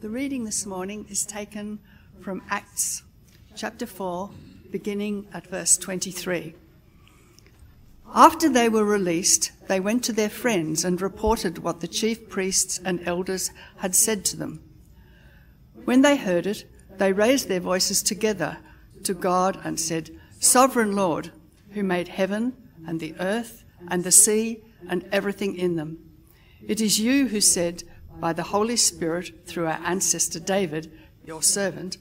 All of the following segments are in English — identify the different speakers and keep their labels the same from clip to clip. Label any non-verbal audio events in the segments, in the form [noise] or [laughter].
Speaker 1: The reading this morning is taken from Acts chapter 4, beginning at verse 23. After they were released, they went to their friends and reported what the chief priests and elders had said to them. When they heard it, they raised their voices together to God and said, Sovereign Lord, who made heaven and the earth and the sea and everything in them. It is you who said, by the Holy Spirit, through our ancestor David, your servant,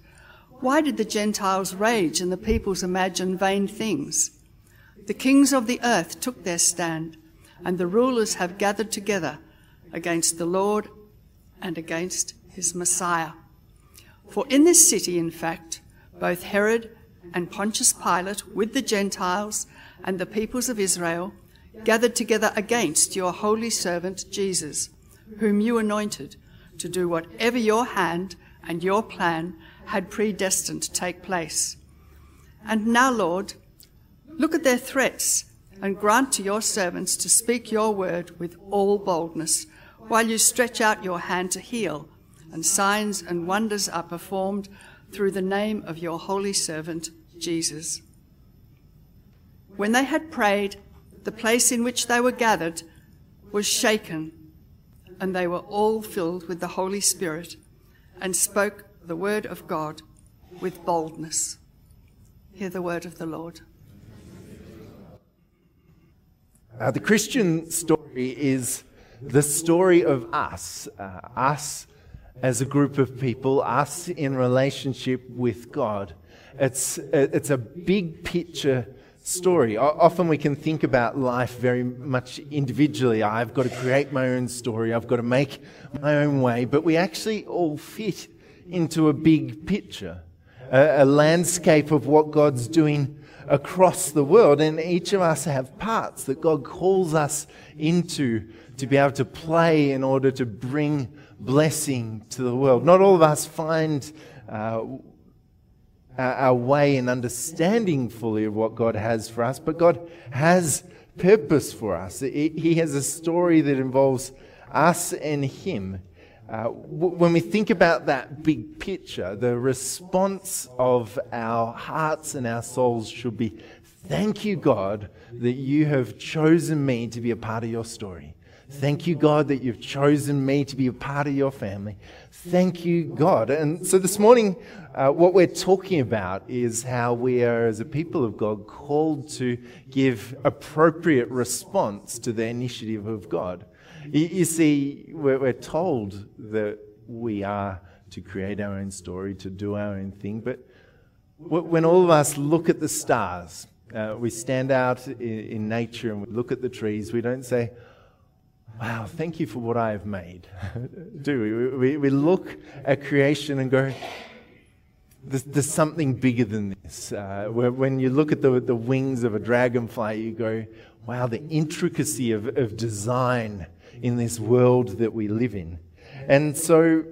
Speaker 1: Why did the Gentiles rage and the peoples imagine vain things? The kings of the earth took their stand, and the rulers have gathered together against the Lord and against his Messiah. For in this city, in fact, both Herod and Pontius Pilate, with the Gentiles and the peoples of Israel, gathered together against your holy servant Jesus, whom you anointed to do whatever your hand and your plan had predestined to take place. And now, Lord, look at their threats and grant to your servants to speak your word with all boldness, while you stretch out your hand to heal, and signs and wonders are performed through the name of your holy servant, Jesus. When they had prayed, the place in which they were gathered was shaken, and they were all filled with the Holy Spirit and spoke the word of God with boldness. Hear the word of the Lord.
Speaker 2: Uh, the Christian story is the story of us, uh, us as a group of people, us in relationship with God. It's, it's a big picture story. Often we can think about life very much individually. I've got to create my own story, I've got to make my own way, but we actually all fit into a big picture, a, a landscape of what God's doing across the world. And each of us have parts that God calls us into to be able to play in order to bring blessing to the world. Not all of us find. Uh, our way in understanding fully of what God has for us, but God has purpose for us. He has a story that involves us and Him. Uh, when we think about that big picture, the response of our hearts and our souls should be Thank you, God, that you have chosen me to be a part of your story. Thank you, God, that you've chosen me to be a part of your family. Thank you, God. And so this morning, uh, what we're talking about is how we are, as a people of God, called to give appropriate response to the initiative of God. You, you see, we're, we're told that we are to create our own story, to do our own thing, but when all of us look at the stars, uh, we stand out in, in nature and we look at the trees, we don't say, wow, thank you for what I have made. [laughs] Do we? we? We look at creation and go, there's, there's something bigger than this. Uh, when you look at the, the wings of a dragonfly, you go, wow, the intricacy of, of design in this world that we live in. And so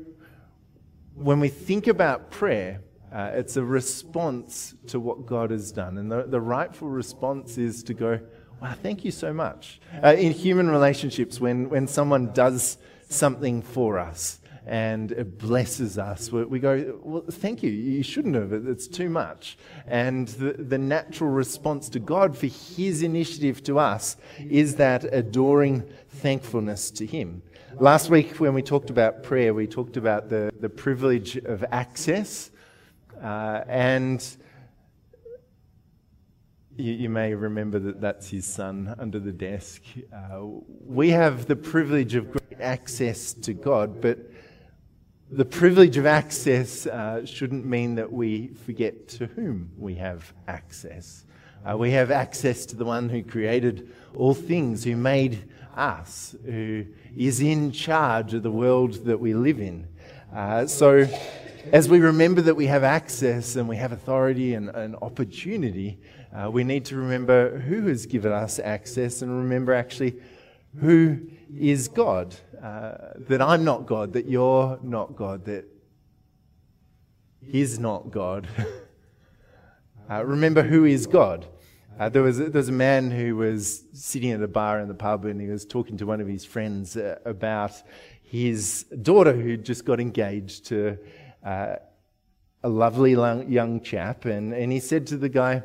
Speaker 2: when we think about prayer, uh, it's a response to what God has done. And the, the rightful response is to go, Wow, thank you so much. Uh, in human relationships, when, when someone does something for us and it blesses us, we, we go, Well, thank you. You shouldn't have. It's too much. And the, the natural response to God for His initiative to us is that adoring thankfulness to Him. Last week, when we talked about prayer, we talked about the, the privilege of access. Uh, and you, you, may remember that that's his son under the desk. Uh, we have the privilege of great access to God, but the privilege of access uh, shouldn't mean that we forget to whom we have access. Uh, we have access to the one who created all things, who made us, who is in charge of the world that we live in. Uh, so, as we remember that we have access and we have authority and, and opportunity, uh, we need to remember who has given us access and remember actually who is God. Uh, that I'm not God, that you're not God, that He's not God. [laughs] uh, remember who is God. Uh, there, was, there was a man who was sitting at a bar in the pub and he was talking to one of his friends uh, about his daughter who just got engaged to uh, a lovely young chap. And, and he said to the guy,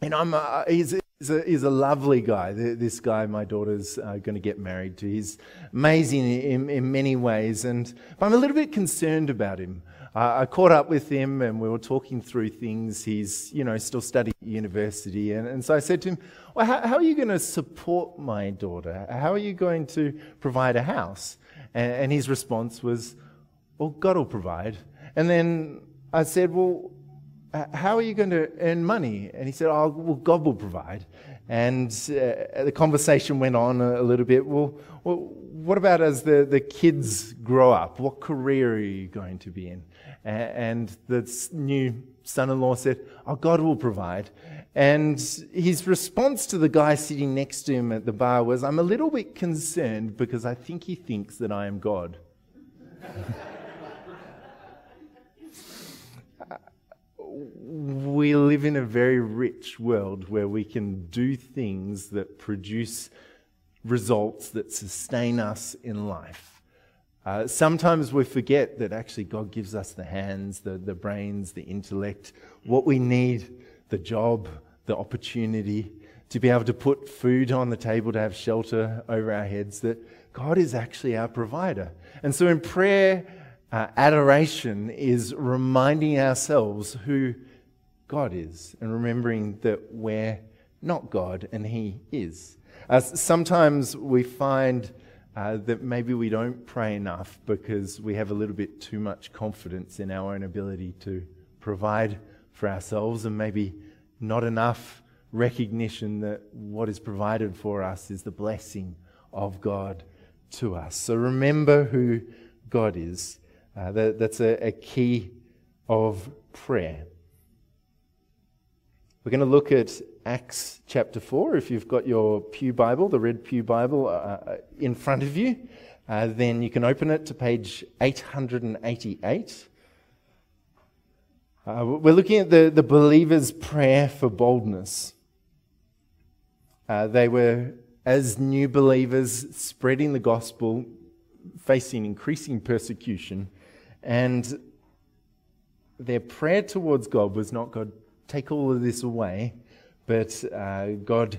Speaker 2: and I'm, uh, he's, he's, a, he's a lovely guy. This guy, my daughter's uh, going to get married to. He's amazing in, in many ways. And I'm a little bit concerned about him. I caught up with him and we were talking through things. He's, you know, still studying at university. And, and so I said to him, Well, how, how, are you going to support my daughter? How are you going to provide a house? And, and his response was, Well, God will provide. And then I said, Well, how are you going to earn money? And he said, Oh, well, God will provide. And uh, the conversation went on a, a little bit. Well, well, what about as the, the kids grow up? What career are you going to be in? And the new son in law said, Oh, God will provide. And his response to the guy sitting next to him at the bar was, I'm a little bit concerned because I think he thinks that I am God. [laughs] we live in a very rich world where we can do things that produce results that sustain us in life. Uh, sometimes we forget that actually God gives us the hands, the, the brains, the intellect, what we need, the job, the opportunity to be able to put food on the table, to have shelter over our heads, that God is actually our provider. And so in prayer, uh, adoration is reminding ourselves who God is and remembering that we're not God and He is. Uh, sometimes we find uh, that maybe we don't pray enough because we have a little bit too much confidence in our own ability to provide for ourselves and maybe not enough recognition that what is provided for us is the blessing of God to us. So remember who God is. Uh, that, that's a, a key of prayer. We're going to look at Acts chapter 4. If you've got your Pew Bible, the Red Pew Bible, uh, uh, in front of you, uh, then you can open it to page 888. Uh, we're looking at the, the believer's prayer for boldness. Uh, they were, as new believers, spreading the gospel, facing increasing persecution, and their prayer towards God was not God, take all of this away, but uh, God,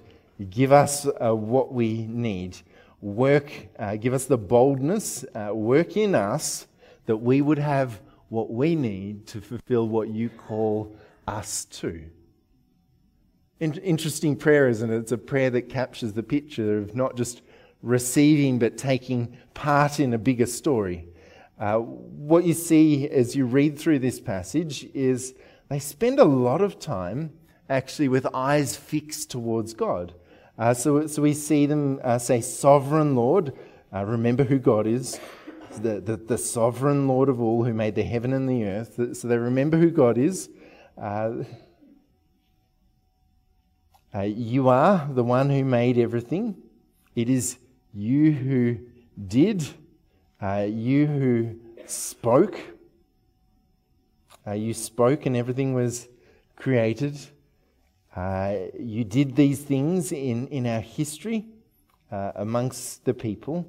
Speaker 2: give us uh, what we need. Work, uh, give us the boldness, uh, work in us that we would have what we need to fulfill what you call us to. In- interesting prayer, isn't it? It's a prayer that captures the picture of not just receiving, but taking part in a bigger story. Uh, what you see as you read through this passage is they spend a lot of time actually with eyes fixed towards God. Uh, so, so we see them uh, say, Sovereign Lord, uh, remember who God is, the, the, the, sovereign Lord of all who made the heaven and the earth. So they remember who God is. Uh, uh, you are the one who made everything. It is you who did, uh, you who spoke uh, you spoke and everything was created. Uh, you did these things in, in our history uh, amongst the people.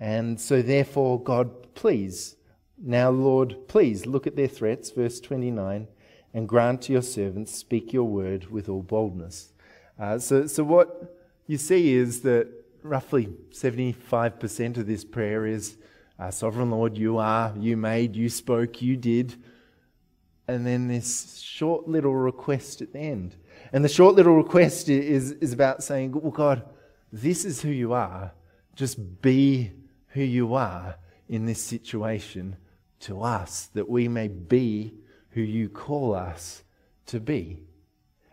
Speaker 2: And so, therefore, God, please, now, Lord, please look at their threats, verse 29, and grant to your servants, speak your word with all boldness. Uh, so, so, what you see is that roughly 75% of this prayer is uh, Sovereign Lord, you are, you made, you spoke, you did and then this short little request at the end. And the short little request is, is about saying, Well, God, this is who you are. Just be who you are in this situation to us, that we may be who you call us to be.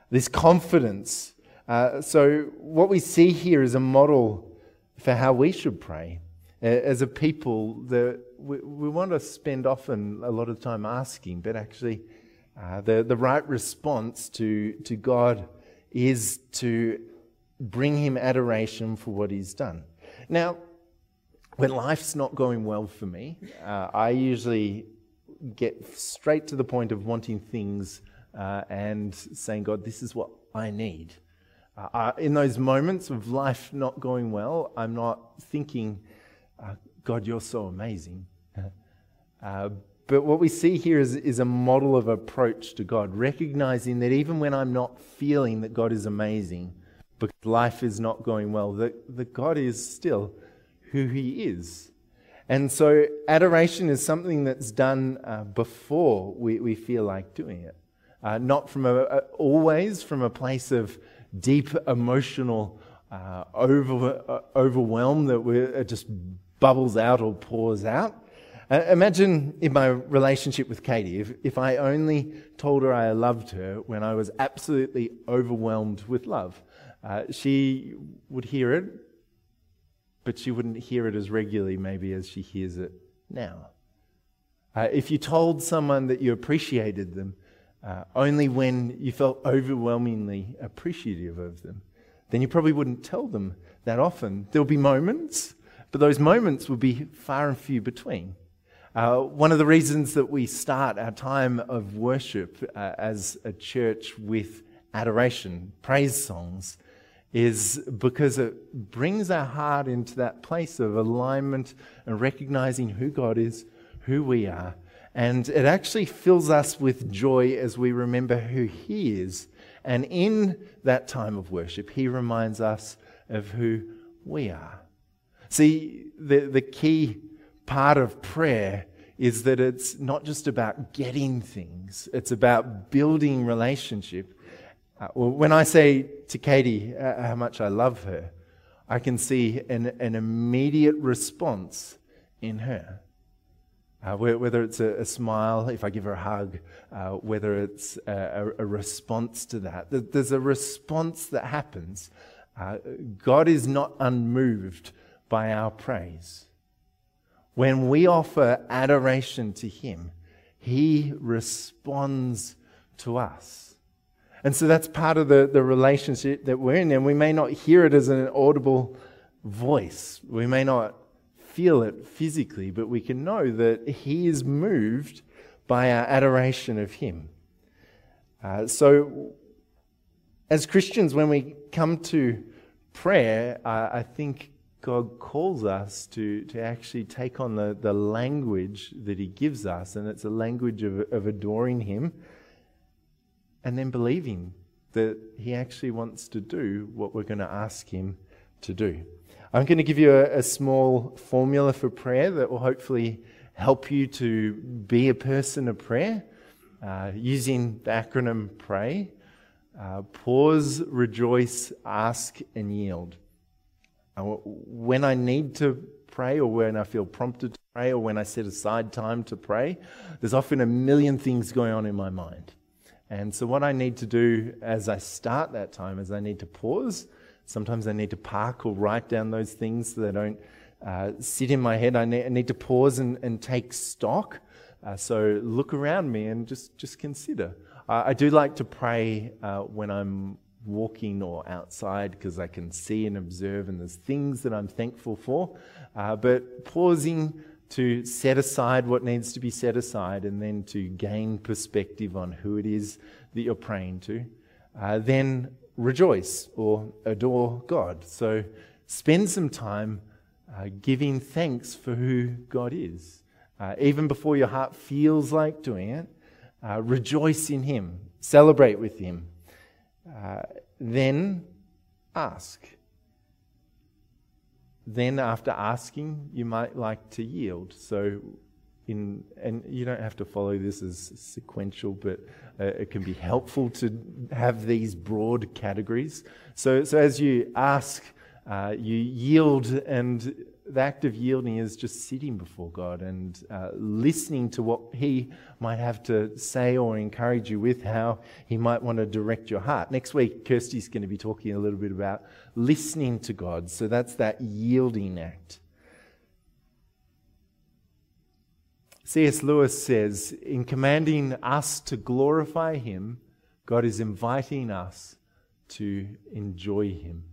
Speaker 2: This confidence. Uh, so, what we see here is a model for how we should pray as a people that we, we want to spend often a lot of time asking, but actually, uh, the, the right response to, to God is to bring Him adoration for what He's done. Now, when life's not going well for me, uh, I usually get straight to the point of wanting things uh, and saying, God, this is what I need. Uh, in those moments of life not going well, I'm not thinking, uh, God, you're so amazing. [laughs] Uh, but what we see here is, is a model of approach to God, recognizing that even when I'm not feeling that God is amazing, because life is not going well, that, that God is still who He is. And so adoration is something that's done uh, before we, we feel like doing it. Uh, not from a, a, always from a place of deep emotional uh, over, uh, overwhelm that it just bubbles out or pours out. Uh, imagine in my relationship with Katie, if, if I only told her I loved her when I was absolutely overwhelmed with love. Uh, she would hear it, but she wouldn't hear it as regularly, maybe, as she hears it now. Uh, if you told someone that you appreciated them uh, only when you felt overwhelmingly appreciative of them, then you probably wouldn't tell them that often. There'll be moments, but those moments will be far and few between. Uh, one of the reasons that we start our time of worship uh, as a church with adoration, praise songs, is because it brings our heart into that place of alignment and recognizing who God is, who we are. And it actually fills us with joy as we remember who He is and in that time of worship, he reminds us of who we are. See, the, the key part of prayer is that it's not just about getting things, it's about building relationship. Uh, well, when I say to Katie uh, how much I love her, I can see an, an immediate response in her. Uh, whether it's a, a, smile, if I give her a hug, uh, whether it's a, a, response to that. There's a response that happens. Uh, God is not unmoved by our praise. When we offer adoration to Him, He responds to us. And so that's part of the, the relationship that we're in. And we may not hear it as an audible voice. We may not feel it physically, but we can know that He is moved by our adoration of Him. Uh, so, as Christians, when we come to prayer, uh, I think God calls us to, to actually take on the, the language that He gives us, and it's a language of, of adoring Him and then believing that He actually wants to do what we're going to ask Him to do. I'm going to give you a, a small formula for prayer that will hopefully help you to be a person of prayer uh, using the acronym PRAY. Uh, pause, rejoice, ask, and yield. Uh, when I need to pray, or when I feel prompted to pray, or when I set aside time to pray, there's often a million things going on in my mind. And so, what I need to do as I start that time is I need to pause Sometimes I need to park or write down those things so they don't uh, sit in my head. I need, I need to pause and, and take stock. Uh, so look around me and just, just consider. Uh, I do like to pray uh, when I'm walking or outside because I can see and observe, and there's things that I'm thankful for. Uh, but pausing to set aside what needs to be set aside and then to gain perspective on who it is that you're praying to. Uh, then rejoice or adore God. So spend some time uh, giving thanks for who God is. Uh, even before your heart feels like doing it, uh, rejoice in Him, celebrate with Him. Uh, then ask. Then, after asking, you might like to yield. So, in, and you don't have to follow this as sequential, but uh, it can be helpful to have these broad categories. So, so as you ask, uh, you yield, and the act of yielding is just sitting before God and uh, listening to what He might have to say or encourage you with, how He might want to direct your heart. Next week, Kirsty's going to be talking a little bit about listening to God. So that's that yielding act. C.S. Lewis says, in commanding us to glorify Him, God is inviting us to enjoy Him.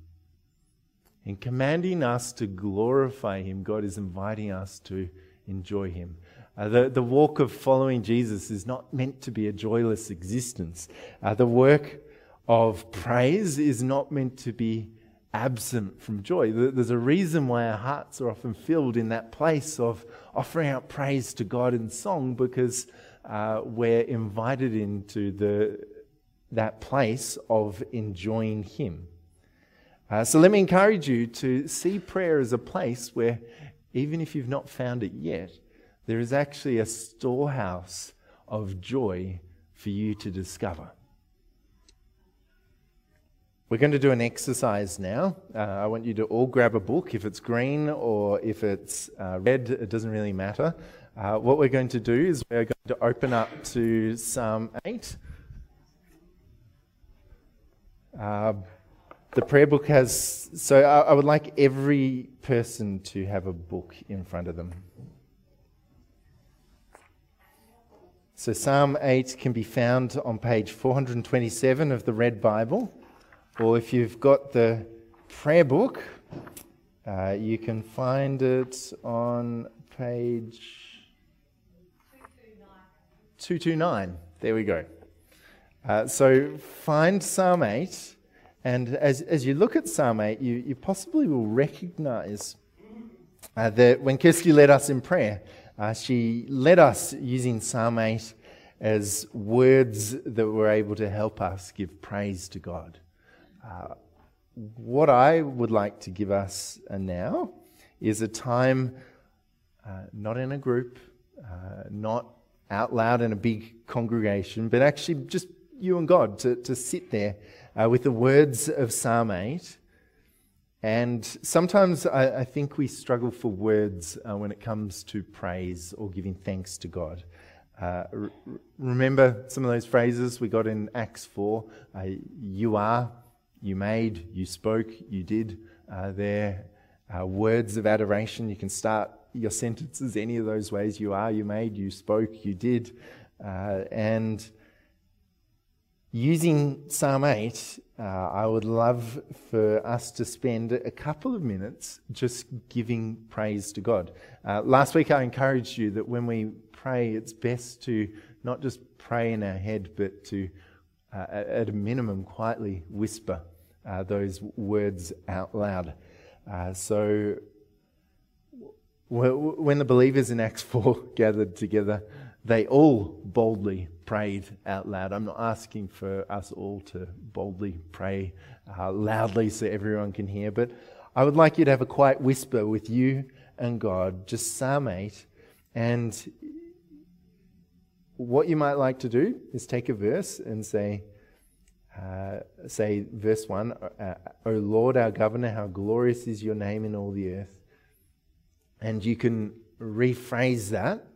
Speaker 2: In commanding us to glorify Him, God is inviting us to enjoy Him. Uh, the, the walk of following Jesus is not meant to be a joyless existence. Uh, the work of praise is not meant to be absent from joy. There's a reason why our hearts are often filled in that place of offering out praise to God in song because uh, we're invited into the, that place of enjoying Him. Uh, so let me encourage you to see prayer as a place where, even if you've not found it yet, there is actually a storehouse of joy for you to discover. We're going to do an exercise now. Uh, I want you to all grab a book. If it's green or if it's uh, red, it doesn't really matter. Uh, what we're going to do is we're going to open up to Psalm 8. Uh, the prayer book has, so I, I would like every person to have a book in front of them. So Psalm 8 can be found on page 427 of the Red Bible. Or if you've got the prayer book, uh, you can find it on page 229. There we go. Uh, so find Psalm 8, and as, as you look at Psalm 8, you, you possibly will recognize uh, that when Kirsty led us in prayer, uh, she led us using Psalm 8 as words that were able to help us give praise to God. Uh, what I would like to give us now is a time uh, not in a group, uh, not out loud in a big congregation, but actually just you and God to, to sit there uh, with the words of Psalm 8. And sometimes I, I think we struggle for words uh, when it comes to praise or giving thanks to God. Uh, r- remember some of those phrases we got in Acts 4 uh, you are, you made, you spoke, you did. Uh, they're uh, words of adoration. You can start your sentences any of those ways. You are, you made, you spoke, you did. Uh, and using Psalm 8, uh, I would love for us to spend a couple of minutes just giving praise to God. Uh, last week, I encouraged you that when we pray, it's best to not just pray in our head, but to uh, at a minimum, quietly whisper uh, those words out loud. Uh, so, when the believers in Acts 4 [laughs] gathered together, they all boldly prayed out loud. I'm not asking for us all to boldly pray uh, loudly so everyone can hear, but I would like you to have a quiet whisper with you and God, just Psalm 8. And what you might like to do is take a verse and say, uh, say, verse 1 uh, O Lord, our governor, how glorious is your name in all the earth. And you can rephrase that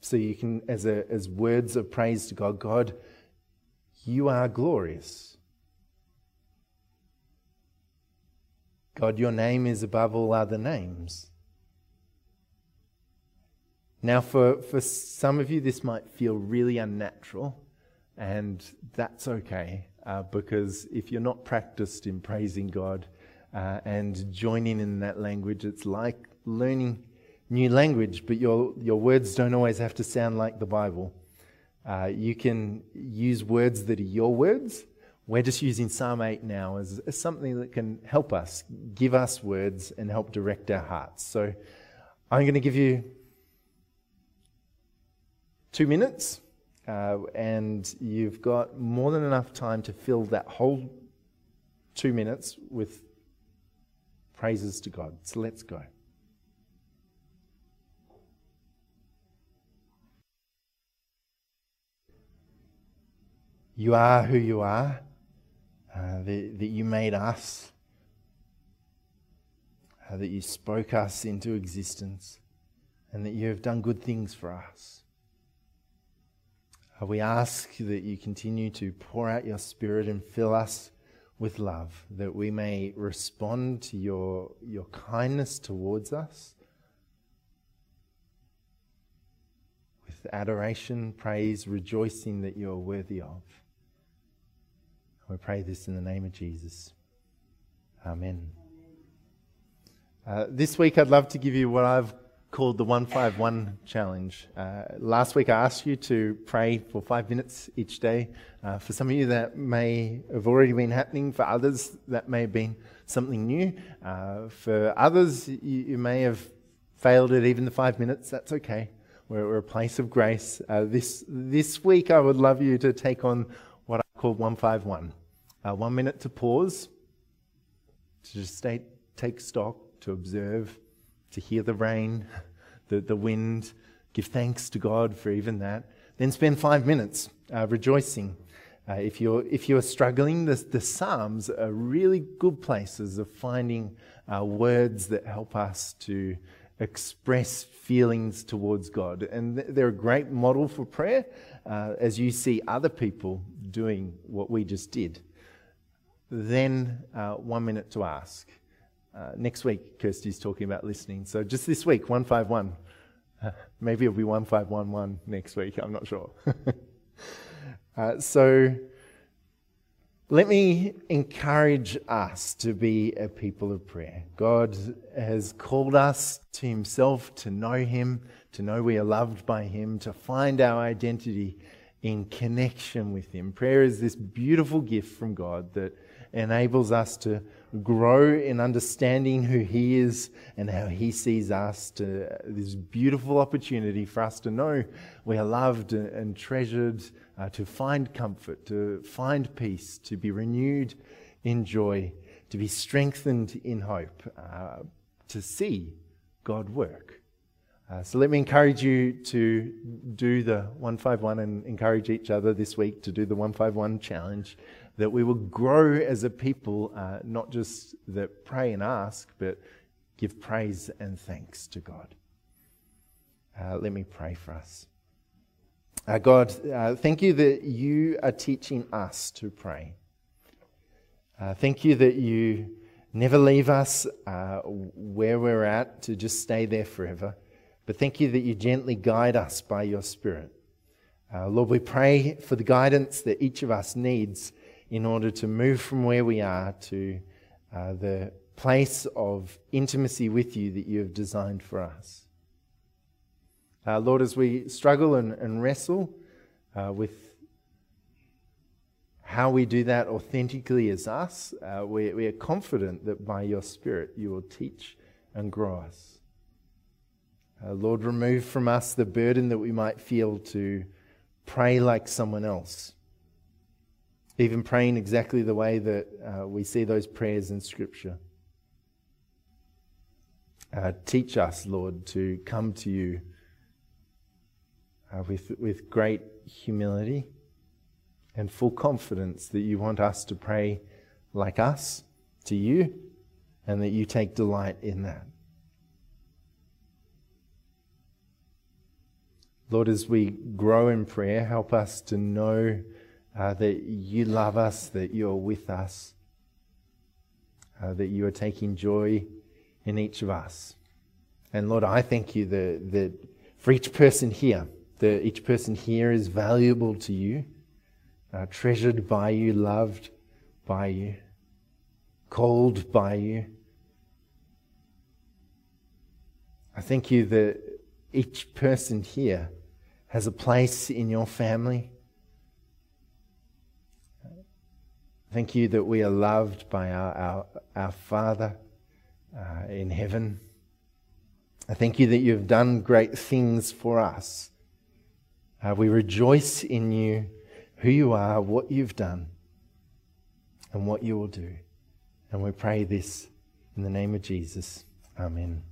Speaker 2: so you can, as, a, as words of praise to God, God, you are glorious. God, your name is above all other names. Now, for, for some of you, this might feel really unnatural, and that's okay uh, because if you're not practiced in praising God uh, and joining in that language, it's like learning new language, but your, your words don't always have to sound like the Bible. Uh, you can use words that are your words. We're just using Psalm 8 now as, as something that can help us, give us words, and help direct our hearts. So I'm going to give you two minutes uh, and you've got more than enough time to fill that whole two minutes with praises to God. So let's go. You are who you are, uh, that, that you made us, uh, that you spoke us into existence, and that you have done good things for us. Uh, we ask that you continue to pour out your Spirit and fill us with love, that we may respond to your, your kindness towards us with adoration, praise, rejoicing that you are worthy of. We pray this in the name of Jesus. Amen. Uh, this week, I'd love to give you what I've called the 151 Challenge. Uh, last week I asked you to pray for five minutes each day. Uh, for some of you, that may have already been happening. For others, that may have been something new. Uh, for others, you, you, may have failed at even the five minutes. That's okay. We're, we're a place of grace. Uh, this, this week, I would love you to take on what I call 151. Uh, one minute to pause, to just stay, take stock, to observe to hear the rain, the, the wind, give thanks to God for even that. Then spend five minutes uh, rejoicing. Uh, if, you're, if you're struggling, the, the Psalms are really good places of finding uh, words that help us to express feelings towards God. And they're a great model for prayer uh, as you see other people doing what we just did. Then, uh, one minute to ask. Uh, next week, Kirsty's talking about listening. So just this week, 151. Uh, [laughs] maybe it'll be 1511 next week. I'm not sure. [laughs] uh, so let me encourage us to be a people of prayer. God has called us to Himself, to know Him, to know we are loved by Him, to find our identity in connection with Him. Prayer is this beautiful gift from God that enables us to grow in understanding who He is and how He sees us. To this beautiful opportunity for us to know we are loved and treasured, uh, to find comfort, to find peace, to be renewed in joy, to be strengthened in hope, uh, to see God work. Uh, so let me encourage you to do the 151 and encourage each other this week to do the 151 challenge that we will grow as a people, uh, not just that pray and ask, but give praise and thanks to God. Uh, let me pray for us. Uh, God, uh, thank you that you are teaching us to pray. Uh, thank you that you never leave us uh, where we're at to just stay there forever. But thank you that you gently guide us by your Spirit. Lord, we pray for the guidance that each of us needs in order to move from where we are to uh, the place of intimacy with you that you have designed for us. Uh, Lord, as we struggle and, and wrestle uh, with how we do that authentically as us, uh, we, we are confident that by your Spirit you will teach and grow us. Uh, Lord, remove from us the burden that we might feel to pray like someone else even praying exactly the way that uh, we see those prayers in Scripture. Uh, teach us, Lord, to come to you uh, with, with great humility and full confidence that you want us to pray like us to you and that you take delight in that. Lord, as we grow in prayer, help us to know uh, that you love us, that you're with us, uh, that you are taking joy in each of us. And Lord, I thank you that, that for each person here, that each person here is valuable to you, uh, treasured by you, loved by you, called by you. I thank you that each person here has a place in your family Thank you that we are loved by our, our, our Father uh, in heaven. I thank you that you've done great things for us. Uh, we rejoice in you, who you are, what you've done, and what you will do. And we pray this in the name of Jesus. Amen.